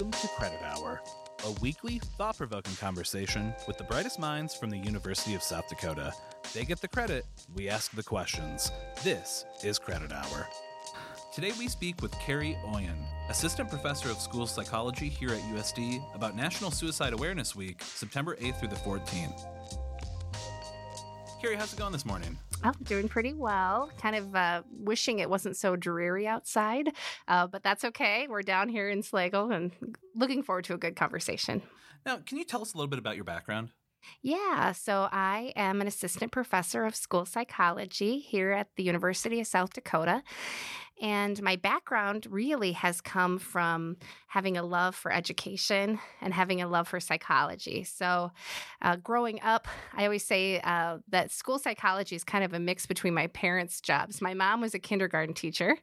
Welcome to Credit Hour, a weekly, thought provoking conversation with the brightest minds from the University of South Dakota. They get the credit, we ask the questions. This is Credit Hour. Today we speak with Kari Oyen, Assistant Professor of School Psychology here at USD, about National Suicide Awareness Week, September 8th through the 14th. Kari, how's it going this morning? I'm doing pretty well. Kind of uh, wishing it wasn't so dreary outside, uh, but that's okay. We're down here in Slagle and looking forward to a good conversation. Now, can you tell us a little bit about your background? Yeah, so I am an assistant professor of school psychology here at the University of South Dakota. And my background really has come from having a love for education and having a love for psychology. So, uh, growing up, I always say uh, that school psychology is kind of a mix between my parents' jobs. My mom was a kindergarten teacher,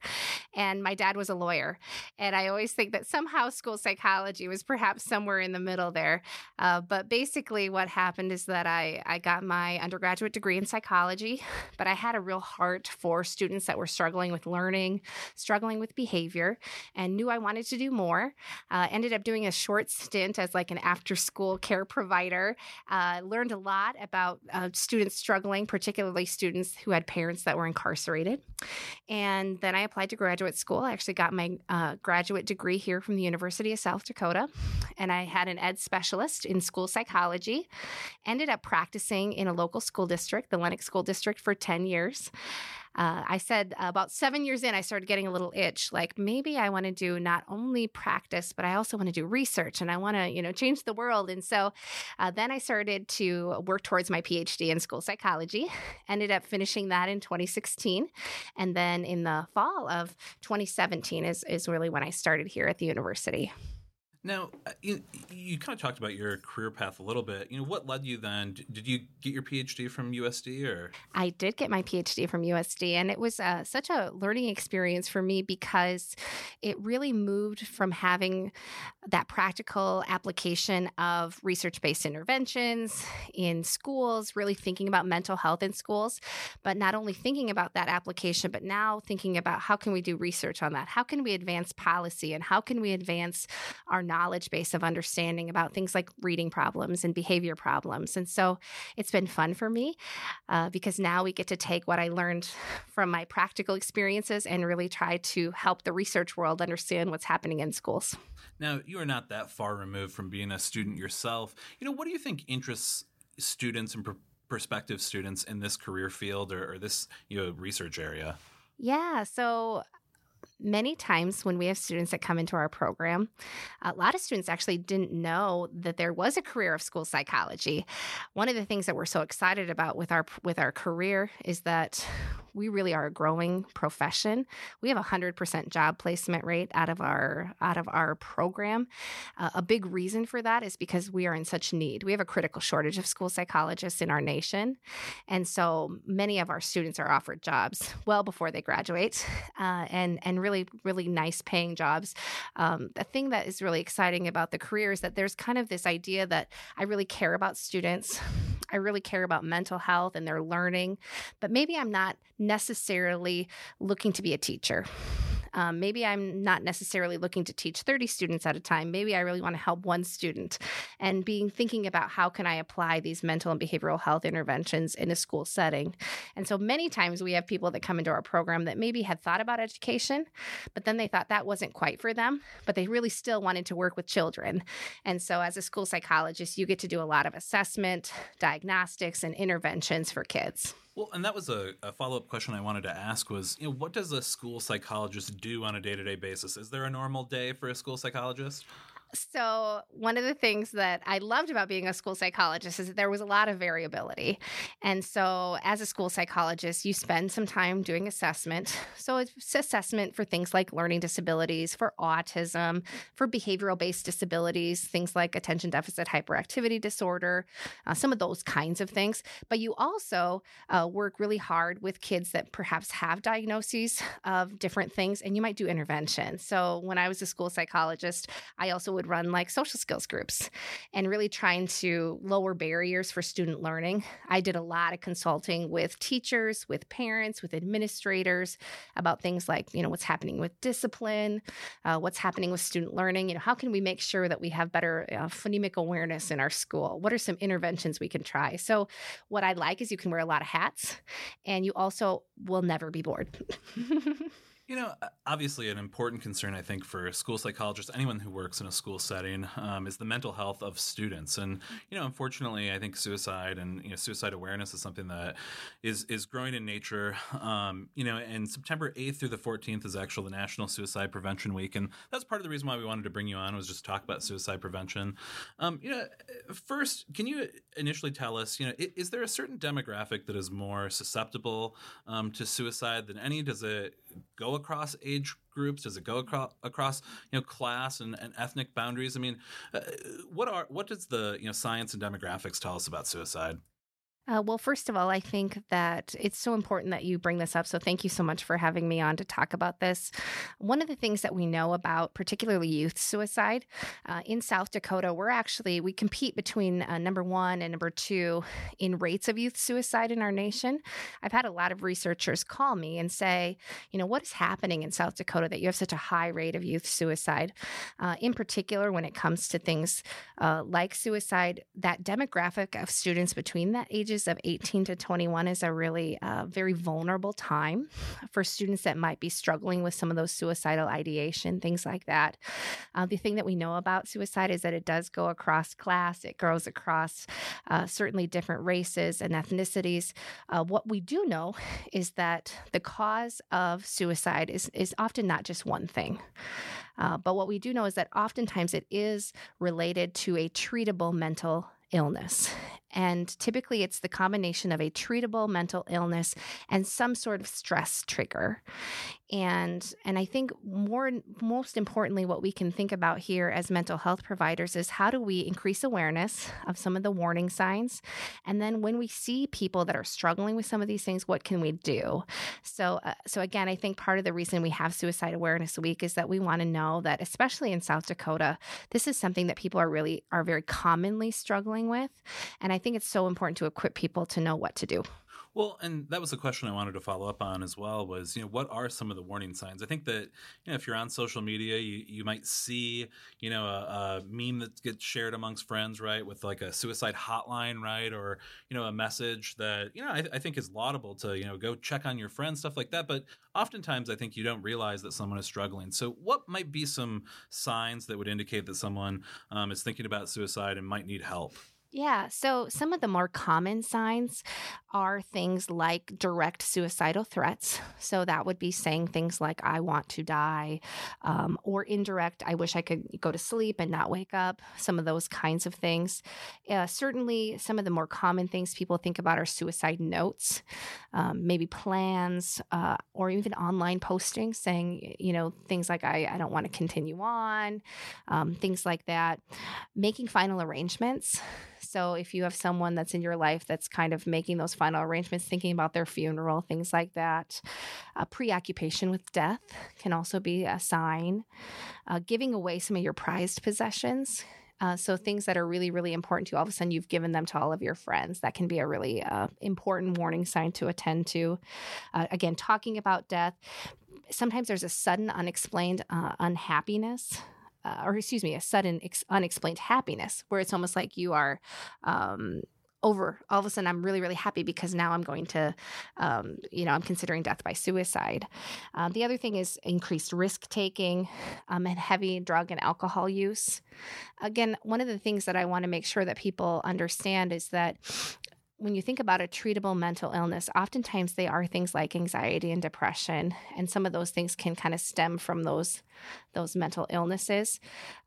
and my dad was a lawyer. And I always think that somehow school psychology was perhaps somewhere in the middle there. Uh, but basically, what happened is that I, I got my undergraduate degree in psychology, but I had a real heart for students that were struggling with learning struggling with behavior and knew I wanted to do more. Uh, ended up doing a short stint as like an after school care provider. Uh, learned a lot about uh, students struggling, particularly students who had parents that were incarcerated. And then I applied to graduate school. I actually got my uh, graduate degree here from the University of South Dakota. And I had an ed specialist in school psychology. Ended up practicing in a local school district, the Lennox School District, for 10 years uh, I said about seven years in, I started getting a little itch. Like maybe I want to do not only practice, but I also want to do research and I want to, you know, change the world. And so uh, then I started to work towards my PhD in school psychology. Ended up finishing that in 2016, and then in the fall of 2017 is is really when I started here at the university. Now, uh, you, you kind of talked about your career path a little bit. You know, what led you then? Did you get your PhD from USD or? I did get my PhD from USD, and it was uh, such a learning experience for me because it really moved from having that practical application of research based interventions in schools, really thinking about mental health in schools, but not only thinking about that application, but now thinking about how can we do research on that? How can we advance policy and how can we advance our knowledge? knowledge base of understanding about things like reading problems and behavior problems. And so it's been fun for me uh, because now we get to take what I learned from my practical experiences and really try to help the research world understand what's happening in schools. Now, you are not that far removed from being a student yourself. You know, what do you think interests students and pr- prospective students in this career field or, or this you know research area? Yeah, so many times when we have students that come into our program, a lot of students actually didn't know that there was a career of school psychology. One of the things that we're so excited about with our with our career is that we really are a growing profession. We have a hundred percent job placement rate out of our out of our program. Uh, a big reason for that is because we are in such need. We have a critical shortage of school psychologists in our nation, and so many of our students are offered jobs well before they graduate, uh, and and really really nice paying jobs. Um, the thing that is really exciting about the career is that there's kind of this idea that I really care about students. I really care about mental health and their learning, but maybe I'm not necessarily looking to be a teacher. Um, maybe I'm not necessarily looking to teach 30 students at a time. Maybe I really want to help one student and being thinking about how can I apply these mental and behavioral health interventions in a school setting. And so many times we have people that come into our program that maybe had thought about education, but then they thought that wasn't quite for them, but they really still wanted to work with children. And so as a school psychologist, you get to do a lot of assessment, diagnostics, and interventions for kids. Well, and that was a, a follow up question I wanted to ask was, you know, what does a school psychologist do on a day to day basis? Is there a normal day for a school psychologist? So, one of the things that I loved about being a school psychologist is that there was a lot of variability. And so, as a school psychologist, you spend some time doing assessment. So, it's assessment for things like learning disabilities, for autism, for behavioral based disabilities, things like attention deficit hyperactivity disorder, uh, some of those kinds of things. But you also uh, work really hard with kids that perhaps have diagnoses of different things, and you might do intervention. So, when I was a school psychologist, I also would would run like social skills groups and really trying to lower barriers for student learning. I did a lot of consulting with teachers, with parents, with administrators about things like, you know, what's happening with discipline, uh, what's happening with student learning. You know, how can we make sure that we have better uh, phonemic awareness in our school? What are some interventions we can try? So, what I like is you can wear a lot of hats and you also will never be bored. You know, obviously, an important concern, I think, for school psychologists, anyone who works in a school setting, um, is the mental health of students. And you know, unfortunately, I think suicide and you know, suicide awareness is something that is is growing in nature. Um, you know, and September eighth through the fourteenth is actually the National Suicide Prevention Week, and that's part of the reason why we wanted to bring you on was just talk about suicide prevention. Um, you know, first, can you initially tell us, you know, is, is there a certain demographic that is more susceptible um, to suicide than any? Does it go across age groups? Does it go across, across you know class and, and ethnic boundaries? I mean, uh, what are what does the you know science and demographics tell us about suicide? Uh, well, first of all, I think that it's so important that you bring this up. So, thank you so much for having me on to talk about this. One of the things that we know about, particularly youth suicide, uh, in South Dakota, we're actually we compete between uh, number one and number two in rates of youth suicide in our nation. I've had a lot of researchers call me and say, you know, what is happening in South Dakota that you have such a high rate of youth suicide? Uh, in particular, when it comes to things uh, like suicide, that demographic of students between that ages ages of 18 to 21 is a really uh, very vulnerable time for students that might be struggling with some of those suicidal ideation, things like that. Uh, the thing that we know about suicide is that it does go across class, it goes across uh, certainly different races and ethnicities. Uh, what we do know is that the cause of suicide is, is often not just one thing. Uh, but what we do know is that oftentimes it is related to a treatable mental illness. And typically, it's the combination of a treatable mental illness and some sort of stress trigger. And and I think more most importantly, what we can think about here as mental health providers is how do we increase awareness of some of the warning signs, and then when we see people that are struggling with some of these things, what can we do? So uh, so again, I think part of the reason we have Suicide Awareness Week is that we want to know that, especially in South Dakota, this is something that people are really are very commonly struggling with, and I think it's so important to equip people to know what to do. Well, and that was a question I wanted to follow up on as well was, you know, what are some of the warning signs? I think that, you know, if you're on social media, you, you might see, you know, a, a meme that gets shared amongst friends, right, with like a suicide hotline, right, or, you know, a message that, you know, I, I think is laudable to, you know, go check on your friends, stuff like that. But oftentimes I think you don't realize that someone is struggling. So what might be some signs that would indicate that someone um, is thinking about suicide and might need help? Yeah. So some of the more common signs are things like direct suicidal threats. So that would be saying things like, I want to die, um, or indirect, I wish I could go to sleep and not wake up, some of those kinds of things. Uh, certainly, some of the more common things people think about are suicide notes, um, maybe plans, uh, or even online postings saying, you know, things like, I, I don't want to continue on, um, things like that. Making final arrangements. So if you have someone that's in your life that's kind of making those final arrangements, thinking about their funeral, things like that, uh, preoccupation with death can also be a sign. Uh, giving away some of your prized possessions. Uh, so things that are really, really important to you, all of a sudden you've given them to all of your friends. That can be a really uh, important warning sign to attend to. Uh, again, talking about death. Sometimes there's a sudden, unexplained unhappiness uh, or excuse me, a sudden ex- unexplained happiness where it's almost like you are um, over all of a sudden i'm really really happy because now i'm going to um, you know i'm considering death by suicide. Uh, the other thing is increased risk taking um, and heavy drug and alcohol use. Again one of the things that i want to make sure that people understand is that when you think about a treatable mental illness, oftentimes they are things like anxiety and depression, and some of those things can kind of stem from those those mental illnesses.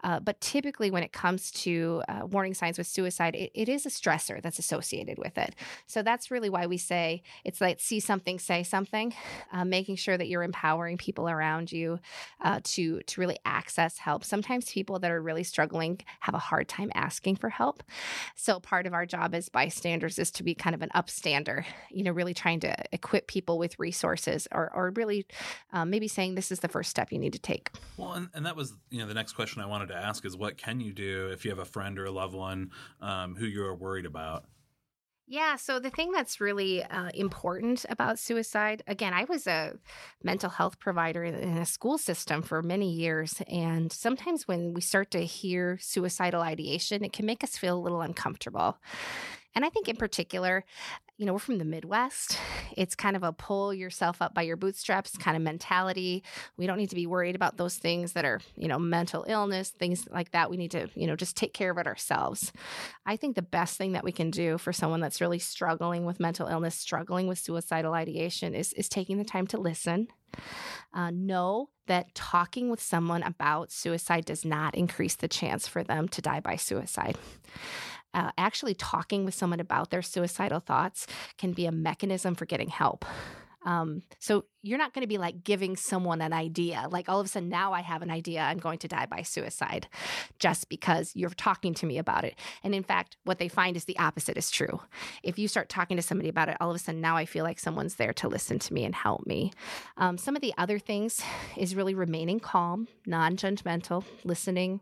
Uh, but typically, when it comes to uh, warning signs with suicide, it, it is a stressor that's associated with it. So that's really why we say it's like see something, say something, uh, making sure that you're empowering people around you uh, to to really access help. Sometimes people that are really struggling have a hard time asking for help. So part of our job as bystanders is to be kind of an upstander, you know, really trying to equip people with resources or, or really um, maybe saying this is the first step you need to take. Well, and, and that was, you know, the next question I wanted to ask is what can you do if you have a friend or a loved one um, who you're worried about? Yeah, so the thing that's really uh, important about suicide, again, I was a mental health provider in a school system for many years. And sometimes when we start to hear suicidal ideation, it can make us feel a little uncomfortable. And I think in particular, you know, we're from the Midwest. It's kind of a pull yourself up by your bootstraps kind of mentality. We don't need to be worried about those things that are, you know, mental illness, things like that. We need to, you know, just take care of it ourselves. I think the best thing that we can do for someone that's really struggling with mental illness, struggling with suicidal ideation is is taking the time to listen. Uh, know that talking with someone about suicide does not increase the chance for them to die by suicide uh, actually talking with someone about their suicidal thoughts can be a mechanism for getting help. Um, so you're not going to be like giving someone an idea, like all of a sudden now I have an idea I'm going to die by suicide, just because you're talking to me about it. And in fact, what they find is the opposite is true. If you start talking to somebody about it, all of a sudden now I feel like someone's there to listen to me and help me. Um, some of the other things is really remaining calm, non-judgmental, listening,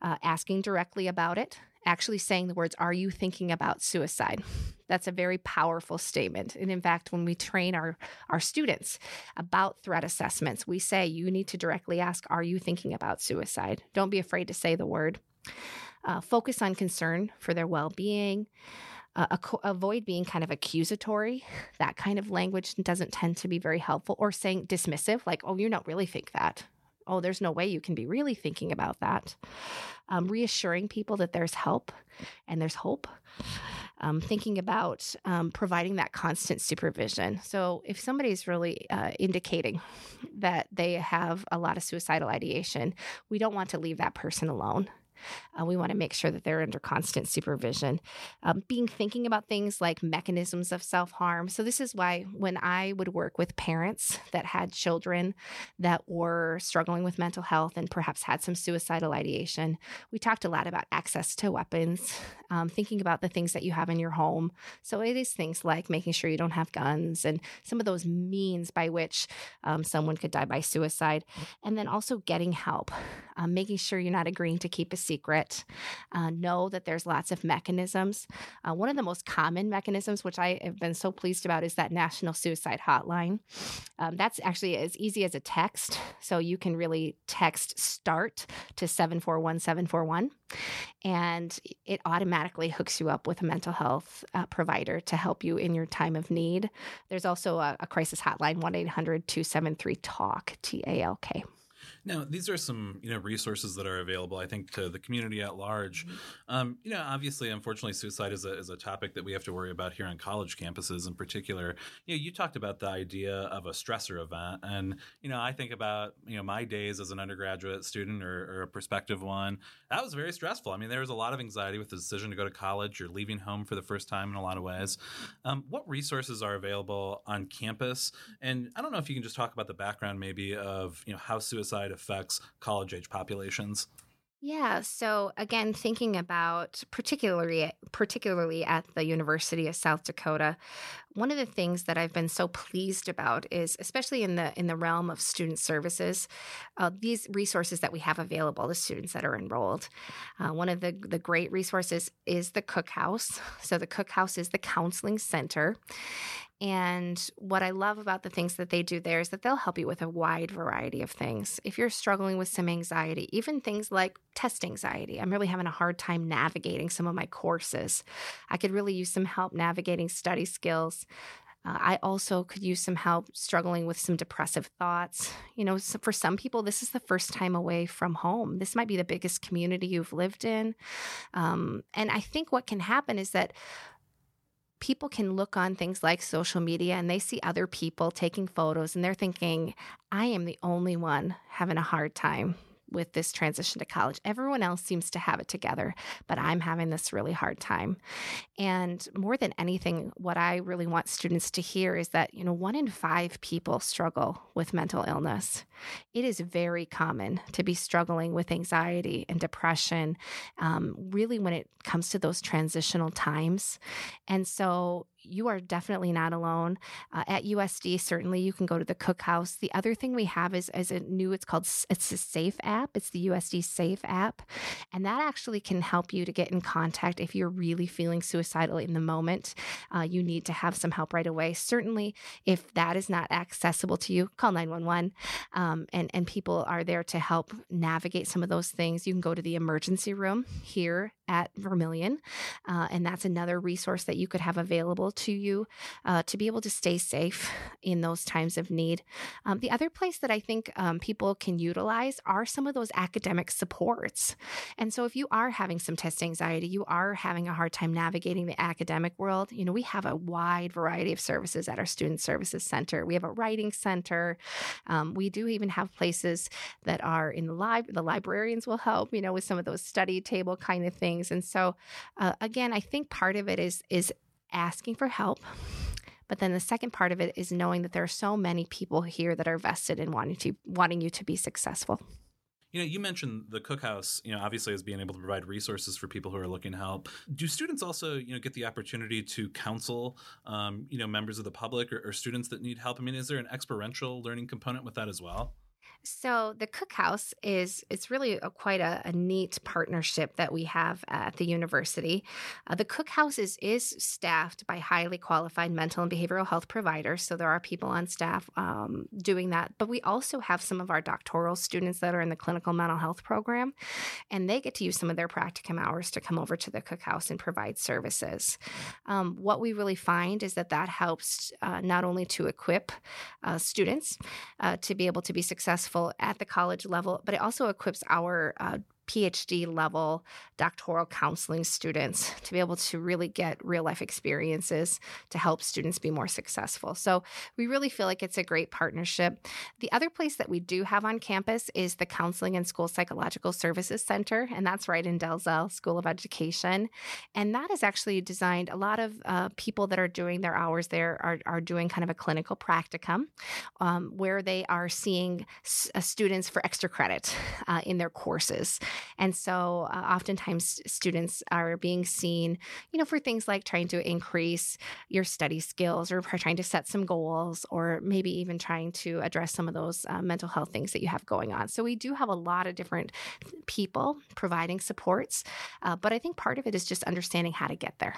uh, asking directly about it actually saying the words, Are you thinking about suicide? That's a very powerful statement. And in fact, when we train our, our students about threat assessments, we say you need to directly ask, Are you thinking about suicide? Don't be afraid to say the word. Uh, focus on concern for their well being. Uh, ac- avoid being kind of accusatory. That kind of language doesn't tend to be very helpful, or saying dismissive, like, oh, you don't really think that oh, there's no way you can be really thinking about that. Um, reassuring people that there's help and there's hope. Um, thinking about um, providing that constant supervision. So, if somebody's really uh, indicating that they have a lot of suicidal ideation, we don't want to leave that person alone. Uh, we want to make sure that they're under constant supervision. Um, being thinking about things like mechanisms of self harm. So, this is why when I would work with parents that had children that were struggling with mental health and perhaps had some suicidal ideation, we talked a lot about access to weapons, um, thinking about the things that you have in your home. So, it is things like making sure you don't have guns and some of those means by which um, someone could die by suicide. And then also getting help, um, making sure you're not agreeing to keep a secret. Uh, know that there's lots of mechanisms. Uh, one of the most common mechanisms, which I have been so pleased about, is that National Suicide Hotline. Um, that's actually as easy as a text. So you can really text START to 741741 and it automatically hooks you up with a mental health uh, provider to help you in your time of need. There's also a, a crisis hotline, 1 800 273 TALK, T A L K. Now, these are some you know resources that are available, I think, to the community at large. Mm-hmm. Um, you know, obviously, unfortunately, suicide is a, is a topic that we have to worry about here on college campuses in particular. You know, you talked about the idea of a stressor event, and you know, I think about you know my days as an undergraduate student or, or a prospective one. That was very stressful. I mean, there was a lot of anxiety with the decision to go to college. You're leaving home for the first time in a lot of ways. Um, what resources are available on campus? And I don't know if you can just talk about the background, maybe, of you know how suicide affects college age populations? Yeah, so again thinking about particularly particularly at the University of South Dakota, one of the things that I've been so pleased about is especially in the in the realm of student services, uh, these resources that we have available to students that are enrolled. Uh, one of the the great resources is the Cookhouse. So the Cookhouse is the counseling center. And what I love about the things that they do there is that they'll help you with a wide variety of things. If you're struggling with some anxiety, even things like test anxiety, I'm really having a hard time navigating some of my courses. I could really use some help navigating study skills. Uh, I also could use some help struggling with some depressive thoughts. You know, so for some people, this is the first time away from home. This might be the biggest community you've lived in. Um, and I think what can happen is that people can look on things like social media and they see other people taking photos and they're thinking, I am the only one having a hard time with this transition to college. Everyone else seems to have it together, but I'm having this really hard time. And more than anything, what I really want students to hear is that, you know, one in five people struggle with mental illness. It is very common to be struggling with anxiety and depression, um, really, when it comes to those transitional times. And so, you are definitely not alone. Uh, at USD, certainly you can go to the Cookhouse. The other thing we have is, is a new, it's called, it's a Safe app. It's the USD Safe app. And that actually can help you to get in contact if you're really feeling suicidal in the moment. Uh, you need to have some help right away. Certainly, if that is not accessible to you, call 911. Um, Um, and, and people are there to help navigate some of those things. You can go to the emergency room here at Vermillion. Uh, and that's another resource that you could have available to you uh, to be able to stay safe in those times of need. Um, the other place that I think um, people can utilize are some of those academic supports. And so if you are having some test anxiety, you are having a hard time navigating the academic world, you know, we have a wide variety of services at our Student Services Center. We have a writing center. Um, we do even have places that are in the lib. The librarians will help, you know, with some of those study table kind of things. And so, uh, again, I think part of it is is asking for help. But then the second part of it is knowing that there are so many people here that are vested in wanting to wanting you to be successful. You know, you mentioned the cookhouse, you know, obviously as being able to provide resources for people who are looking to help. Do students also, you know, get the opportunity to counsel, um, you know, members of the public or, or students that need help? I mean, is there an experiential learning component with that as well? So the Cookhouse is it's really a, quite a, a, neat partnership that we have at the university. Uh, the Cookhouse is is staffed by highly qualified mental and behavioral health providers, so there are people on staff um, doing that. But we also have some of our doctoral students that are in the clinical mental health program, and they get to use some of their practicum hours to come over to the Cookhouse and provide services. Um, what we really find is that that helps uh, not only to equip uh, students uh, to be able to be successful at the college level, but it also equips our uh, PhD level doctoral counseling students to be able to really get real life experiences to help students be more successful. So we really feel like it's a great partnership. The other place that we do have on campus is the Counseling and School Psychological Services Center, and that's right in Delzell School of Education. And that is actually designed, a lot of uh, people that are doing their hours there are, are doing kind of a clinical practicum um, where they are seeing s- uh, students for extra credit uh, in their courses. And so uh, oftentimes students are being seen, you know, for things like trying to increase your study skills or trying to set some goals or maybe even trying to address some of those uh, mental health things that you have going on. So we do have a lot of different people providing supports, uh, but I think part of it is just understanding how to get there.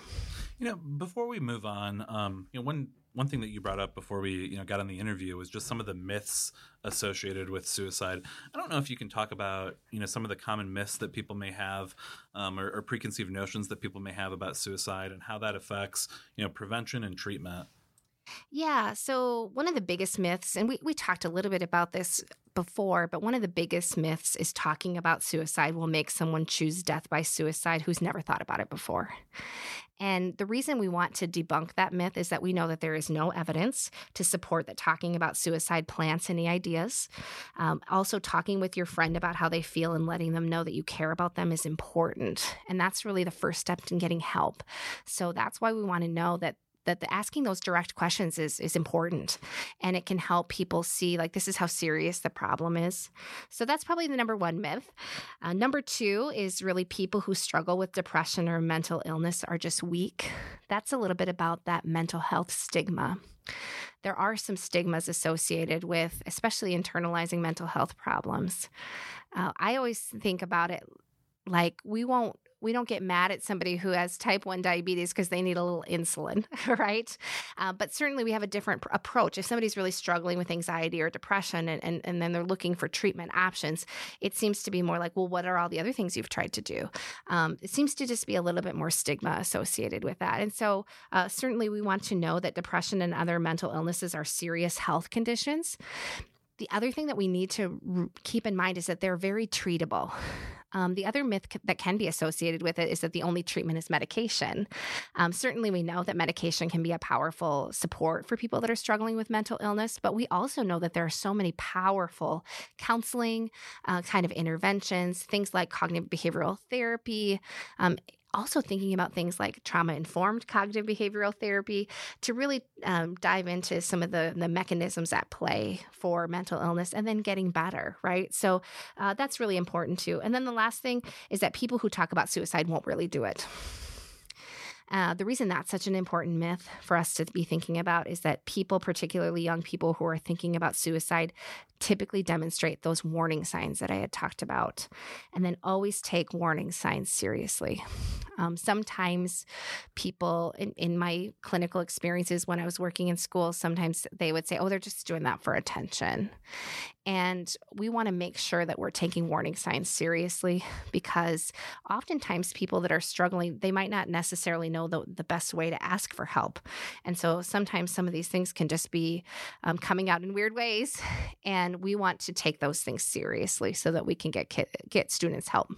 You know, before we move on, um, you know, one one thing that you brought up before we you know got on the interview was just some of the myths associated with suicide. I don't know if you can talk about you know some of the common myths that people may have um, or, or preconceived notions that people may have about suicide and how that affects you know prevention and treatment. Yeah. So, one of the biggest myths, and we, we talked a little bit about this before, but one of the biggest myths is talking about suicide will make someone choose death by suicide who's never thought about it before. And the reason we want to debunk that myth is that we know that there is no evidence to support that talking about suicide plants any ideas. Um, also, talking with your friend about how they feel and letting them know that you care about them is important. And that's really the first step in getting help. So that's why we want to know that that the asking those direct questions is is important and it can help people see like this is how serious the problem is. So that's probably the number one myth. Uh, number two is really people who struggle with depression or mental illness are just weak. That's a little bit about that mental health stigma. There are some stigmas associated with especially internalizing mental health problems. Uh, i always think about it like we won't we don't get mad at somebody who has type 1 diabetes because they need a little insulin, right? Uh, but certainly we have a different pr- approach. If somebody's really struggling with anxiety or depression and, and, and then they're looking for treatment options, it seems to be more like, well, what are all the other things you've tried to do? Um, it seems to just be a little bit more stigma associated with that. And so uh, certainly we want to know that depression and other mental illnesses are serious health conditions the other thing that we need to r- keep in mind is that they're very treatable. Um, the other myth c- that can be associated with it is that the only treatment is medication. Um, certainly, we know that medication can be a powerful support for people that are struggling with mental illness, but we also know that there are so many powerful counseling uh, kind of interventions, things like cognitive behavioral therapy, um, also thinking about things like trauma informed cognitive behavioral therapy to really um, dive into some of the, the mechanisms at play for mental illness and then getting better, right? So uh, that's really important too. And then the last thing is that people who talk about suicide won't really do it. Uh, the reason that's such an important myth for us to be thinking about is that people, particularly young people who are thinking about suicide, typically demonstrate those warning signs that I had talked about. And then always take warning signs seriously. Um, sometimes people in, in my clinical experiences when I was working in school, sometimes they would say, oh, they're just doing that for attention. And we want to make sure that we're taking warning signs seriously because oftentimes people that are struggling, they might not necessarily know the, the best way to ask for help. And so sometimes some of these things can just be um, coming out in weird ways. And we want to take those things seriously so that we can get, get students help.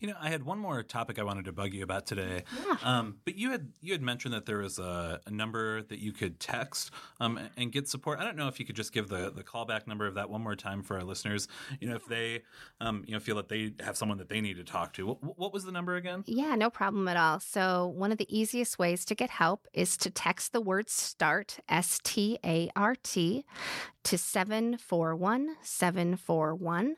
You know, I had one more topic I wanted to bug you about today. Yeah. Um, but you had you had mentioned that there was a, a number that you could text um, and get support. I don't know if you could just give the the callback number of that one more time for our listeners. You know, if they um, you know feel that they have someone that they need to talk to. What, what was the number again? Yeah, no problem at all. So one of the easiest ways to get help is to text the word START S T A R T to seven four one seven four one.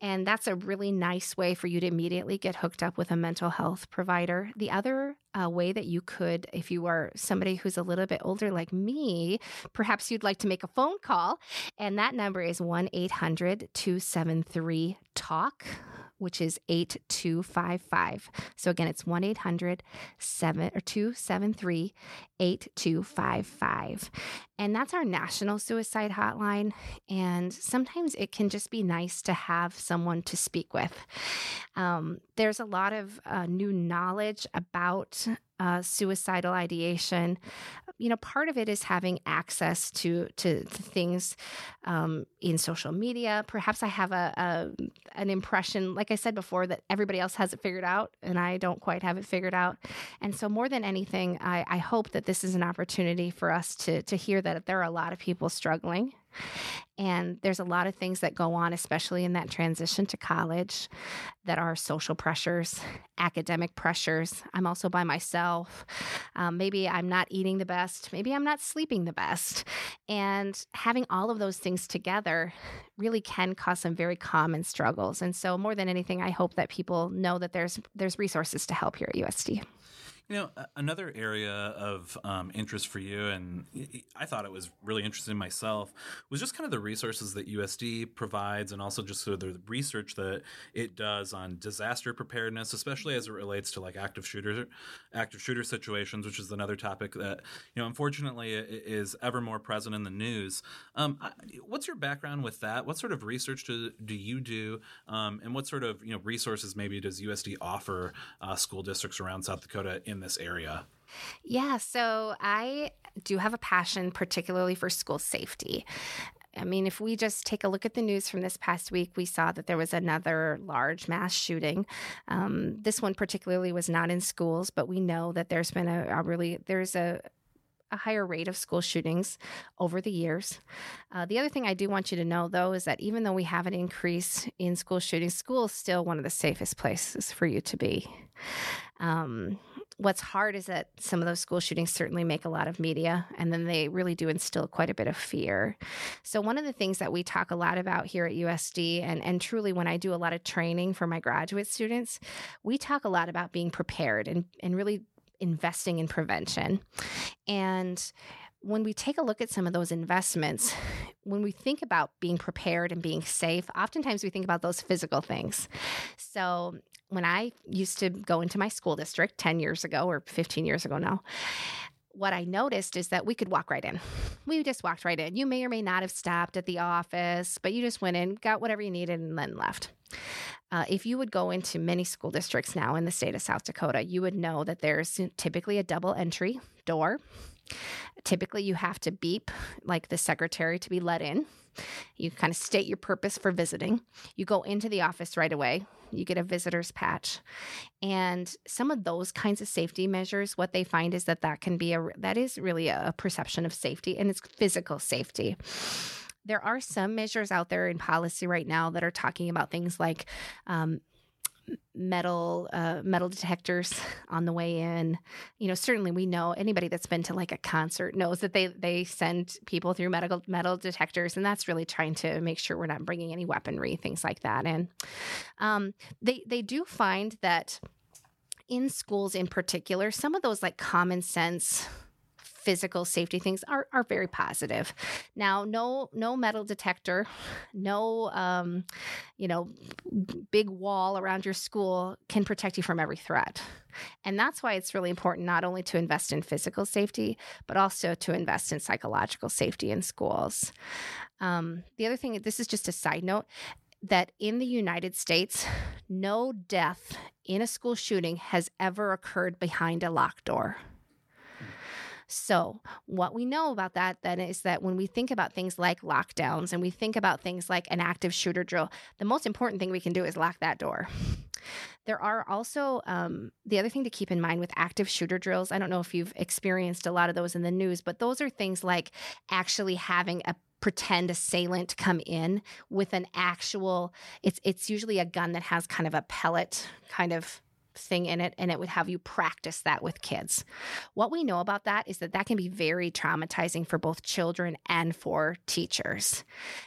And that's a really nice way for you to immediately get hooked up with a mental health provider. The other uh, way that you could, if you are somebody who's a little bit older like me, perhaps you'd like to make a phone call. And that number is 1 800 273 TALK which is 8255. So again, it's 1 800 273 8255. And that's our national suicide hotline. And sometimes it can just be nice to have someone to speak with. Um, there's a lot of uh, new knowledge about uh, suicidal ideation. You know, part of it is having access to to, to things um, in social media. Perhaps I have a, a, an impression, like I said before, that everybody else has it figured out, and I don't quite have it figured out. And so, more than anything, I, I hope that this is an opportunity for us to to hear that there are a lot of people struggling and there's a lot of things that go on, especially in that transition to college, that are social pressures, academic pressures. I'm also by myself. Um, maybe I'm not eating the best. Maybe I'm not sleeping the best. And having all of those things together really can cause some very common struggles. And so, more than anything, I hope that people know that there's there's resources to help here at USD. You know, another area of um, interest for you, and I thought it was really interesting myself, was just kind of the resources that USD provides, and also just sort of the research that it does on disaster preparedness, especially as it relates to like active shooter, active shooter situations, which is another topic that you know, unfortunately, is ever more present in the news. Um, what's your background with that? What sort of research do, do you do, um, and what sort of you know resources maybe does USD offer uh, school districts around South Dakota in in this area? Yeah, so I do have a passion, particularly for school safety. I mean, if we just take a look at the news from this past week, we saw that there was another large mass shooting. Um, this one particularly was not in schools, but we know that there's been a, a really there's a a higher rate of school shootings over the years. Uh, the other thing I do want you to know, though, is that even though we have an increase in school shootings, school is still one of the safest places for you to be. Um, what's hard is that some of those school shootings certainly make a lot of media and then they really do instill quite a bit of fear. So one of the things that we talk a lot about here at USD and and truly when I do a lot of training for my graduate students, we talk a lot about being prepared and and really investing in prevention. And when we take a look at some of those investments, when we think about being prepared and being safe, oftentimes we think about those physical things. So, when I used to go into my school district 10 years ago or 15 years ago now, what I noticed is that we could walk right in. We just walked right in. You may or may not have stopped at the office, but you just went in, got whatever you needed, and then left. Uh, if you would go into many school districts now in the state of South Dakota, you would know that there's typically a double entry door. Typically, you have to beep like the secretary to be let in. You kind of state your purpose for visiting. You go into the office right away. You get a visitor's patch. And some of those kinds of safety measures, what they find is that that can be a, that is really a perception of safety and it's physical safety there are some measures out there in policy right now that are talking about things like um, metal uh, metal detectors on the way in. You know, certainly we know anybody that's been to like a concert knows that they they send people through medical metal detectors, and that's really trying to make sure we're not bringing any weaponry, things like that. And um, they they do find that in schools in particular, some of those like common sense physical safety things are, are very positive. Now, no no metal detector, no um, you know big wall around your school can protect you from every threat. And that's why it's really important not only to invest in physical safety, but also to invest in psychological safety in schools. Um, the other thing, this is just a side note, that in the United States, no death in a school shooting has ever occurred behind a locked door. So, what we know about that then is that when we think about things like lockdowns and we think about things like an active shooter drill, the most important thing we can do is lock that door. There are also um, the other thing to keep in mind with active shooter drills. I don't know if you've experienced a lot of those in the news, but those are things like actually having a pretend assailant come in with an actual it's it's usually a gun that has kind of a pellet kind of thing in it and it would have you practice that with kids. What we know about that is that that can be very traumatizing for both children and for teachers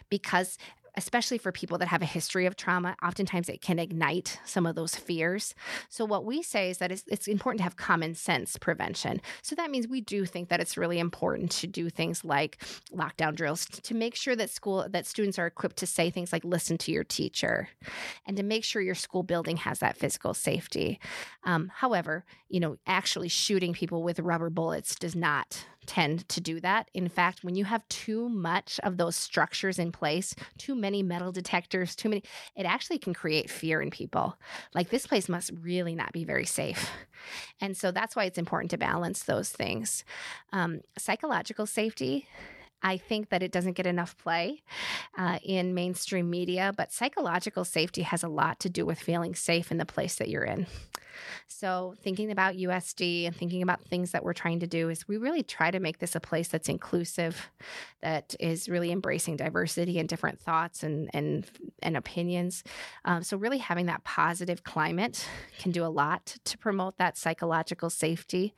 because especially for people that have a history of trauma, oftentimes it can ignite some of those fears. So, what we say is that it's, it's, important to have common sense prevention. So, that means we do think that it's really important to do things like lockdown drills to make sure that school, that students are equipped to say things like listen to your teacher and to make sure your school building has that physical safety. Um, however, you know, actually shooting people with rubber bullets does not tend to do that. In fact, when you have too much of those structures in place, too many metal detectors, too many, it actually can create fear in people. Like this place must really not be very safe. And so that's why it's important to balance those things. Um, psychological safety. I think that it doesn't get enough play uh, in mainstream media, but psychological safety has a lot to do with feeling safe in the place that you're in. So, thinking about USD and thinking about things that we're trying to do is we really try to make this a place that's inclusive, that is really embracing diversity and different thoughts and and and opinions. Um, so, really having that positive climate can do a lot to promote that psychological safety.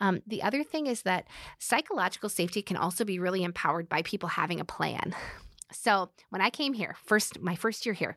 Um, the other thing is that psychological safety can also be really empowered by people having a plan. So when I came here, first my first year here,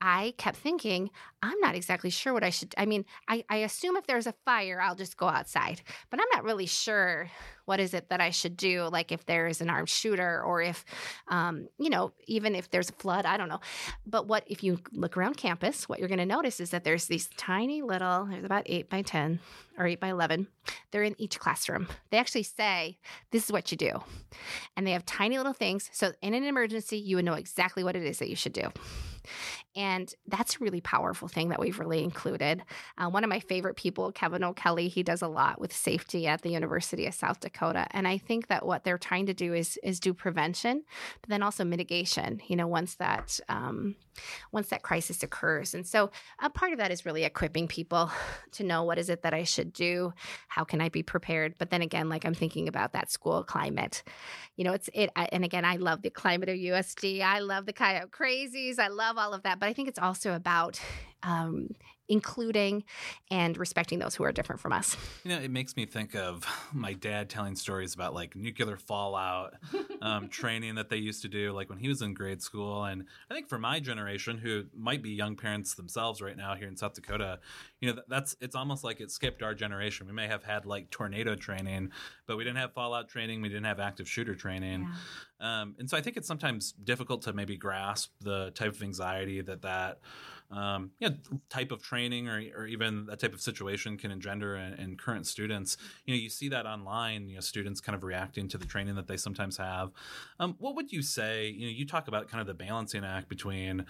I kept thinking, I'm not exactly sure what I should. I mean, I, I assume if there's a fire, I'll just go outside, but I'm not really sure what is it that I should do. Like if there's an armed shooter, or if, um, you know, even if there's a flood, I don't know. But what if you look around campus? What you're going to notice is that there's these tiny little. There's about eight by ten or eight by eleven. They're in each classroom. They actually say this is what you do, and they have tiny little things. So in an emergency, you would know exactly what it is that you should do. And that's a really powerful thing that we've really included. Uh, one of my favorite people, Kevin O'Kelly, he does a lot with safety at the University of South Dakota. And I think that what they're trying to do is is do prevention, but then also mitigation. You know, once that um, once that crisis occurs, and so a part of that is really equipping people to know what is it that I should do, how can I be prepared. But then again, like I'm thinking about that school climate. You know, it's it, and again, I love the climate of USD. I love the Coyote Crazies. I love all of that. But I think it's also about um, including and respecting those who are different from us. You know, it makes me think of my dad telling stories about like nuclear fallout um, training that they used to do, like when he was in grade school. And I think for my generation, who might be young parents themselves right now here in South Dakota, you know, that's it's almost like it skipped our generation. We may have had like tornado training, but we didn't have fallout training. We didn't have active shooter training. Yeah. Um, and so I think it's sometimes difficult to maybe grasp the type of anxiety that that um, you know, type of training or, or even that type of situation can engender in, in, current students. You know, you see that online, you know, students kind of reacting to the training that they sometimes have. Um, what would you say, you know, you talk about kind of the balancing act between,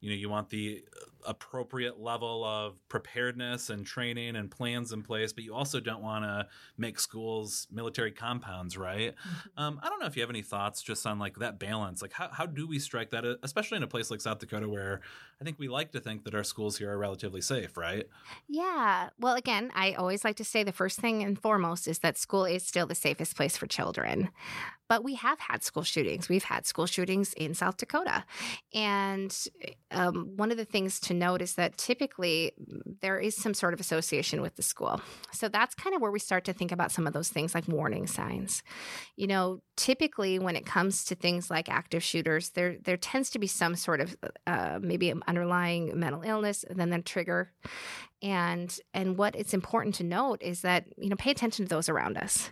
you know you want the appropriate level of preparedness and training and plans in place, but you also don't want to make schools military compounds, right? Mm-hmm. Um, I don't know if you have any thoughts just on like that balance. Like, how, how do we strike that, especially in a place like South Dakota where I think we like to think that our schools here are relatively safe, right? Yeah. Well, again, I always like to say the first thing and foremost is that school is still the safest place for children. But we have had school shootings. We've had school shootings in South Dakota. And um, one of the things to note is that typically there is some sort of association with the school. So that's kind of where we start to think about some of those things like warning signs. You know, typically when it comes to things like active shooters, there there tends to be some sort of uh, maybe an underlying mental illness, and then the trigger and and what it's important to note is that you know pay attention to those around us.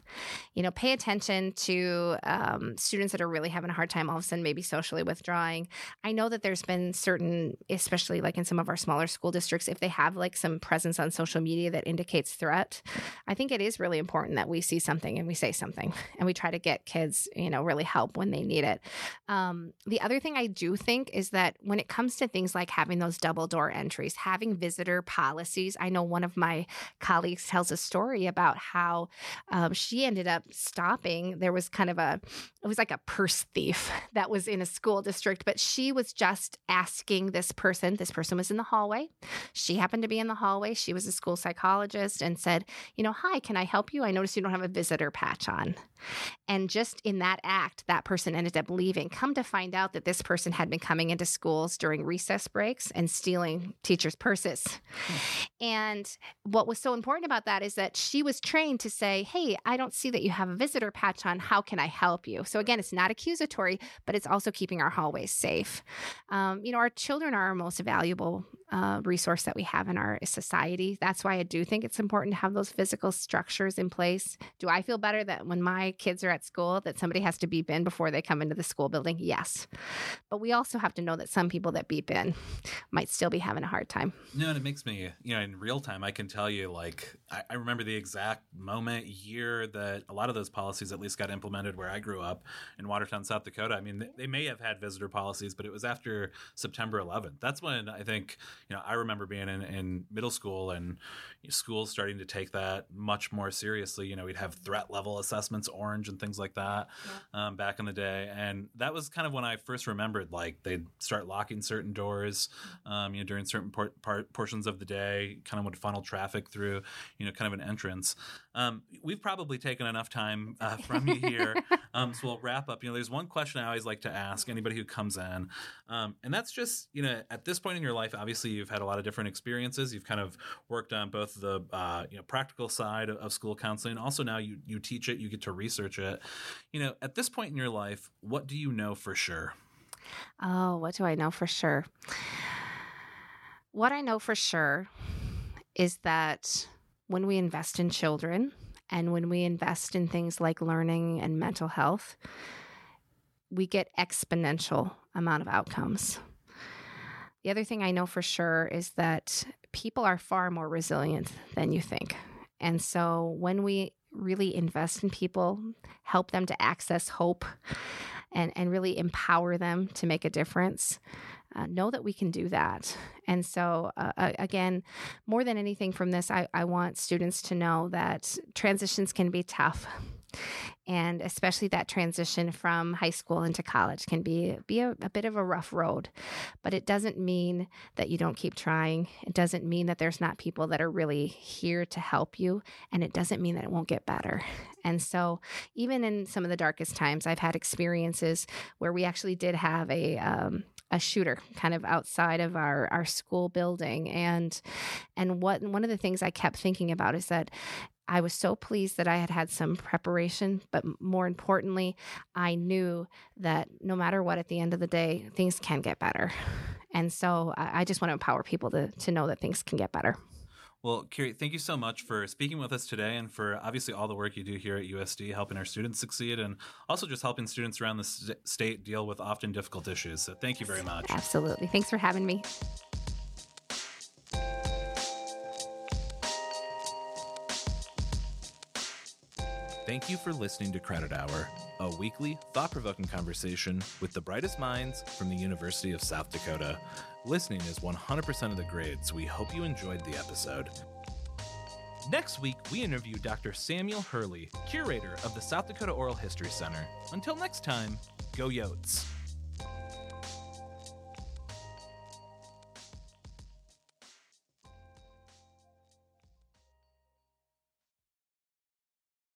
You know pay attention to um, students that are really having a hard time all of a sudden maybe socially withdrawing. I know that there's been certain especially like in some of our smaller school districts if they have like some presence on social media that indicates threat i think it is really important that we see something and we say something and we try to get kids you know really help when they need it. Um, the other thing i do think is that when it comes to things like having those double door entries having visitor policy I know one of my colleagues tells a story about how um, she ended up stopping. There was kind of a, it was like a purse thief that was in a school district, but she was just asking this person, this person was in the hallway. She happened to be in the hallway. She was a school psychologist and said, you know, hi, can I help you? I notice you don't have a visitor patch on. And just in that act, that person ended up leaving. Come to find out that this person had been coming into schools during recess breaks and stealing teachers' purses. And what was so important about that is that she was trained to say, Hey, I don't see that you have a visitor patch on. How can I help you? So, again, it's not accusatory, but it's also keeping our hallways safe. Um, you know, our children are our most valuable uh, resource that we have in our society. That's why I do think it's important to have those physical structures in place. Do I feel better that when my kids are at school that somebody has to beep in before they come into the school building? Yes. But we also have to know that some people that beep in might still be having a hard time. No, and it makes me, you know, in real time, I can tell you, like, I, I remember the exact moment, year that a lot of those policies at least got implemented where I grew up in Watertown, South Dakota. I mean, they, they may have had visitor policies, but it was after September 11th. That's when I think you know, I remember being in, in middle school and schools starting to take that much more seriously. You know, we'd have threat level assessments, orange and things like that yeah. um, back in the day. And that was kind of when I first remembered, like, they'd start locking certain doors, um, you know, during certain por- part, portions of the day, kind of would funnel traffic through, you know, kind of an entrance. Um, we've probably taken enough time uh, from you here. Um, so we'll wrap up. You know, there's one question I always like to ask anybody who comes in. Um, and that's just, you know, at this point in your life, obviously you've had a lot of different experiences. You've kind of worked on both the uh, you know practical side of, of school counseling. Also, now you you teach it, you get to research it. You know, at this point in your life, what do you know for sure? Oh, what do I know for sure? What I know for sure is that when we invest in children and when we invest in things like learning and mental health, we get exponential amount of outcomes. The other thing I know for sure is that people are far more resilient than you think. And so when we really invest in people, help them to access hope, and, and really empower them to make a difference, uh, know that we can do that. And so, uh, again, more than anything from this, I, I want students to know that transitions can be tough. And especially that transition from high school into college can be be a, a, bit of a rough road. But it doesn't mean that you don't keep trying. It doesn't mean that there's not people that are really here to help you. And it doesn't mean that it won't get better. And so even in some of the darkest times i've had experiences where we actually did have a um, a shooter kind of outside of our our school building and and what one of the things I kept thinking about is that I was so pleased that I had had some preparation, but more importantly, I knew that no matter what, at the end of the day, things can get better. And so I just want to empower people to, to know that things can get better. Well, Kari, thank you so much for speaking with us today and for obviously all the work you do here at USD, helping our students succeed and also just helping students around the state deal with often difficult issues. So thank you very much. Absolutely. Thanks for having me. Thank you for listening to Credit Hour, a weekly, thought provoking conversation with the brightest minds from the University of South Dakota. Listening is 100% of the grade, so we hope you enjoyed the episode. Next week, we interview Dr. Samuel Hurley, curator of the South Dakota Oral History Center. Until next time, go Yotes.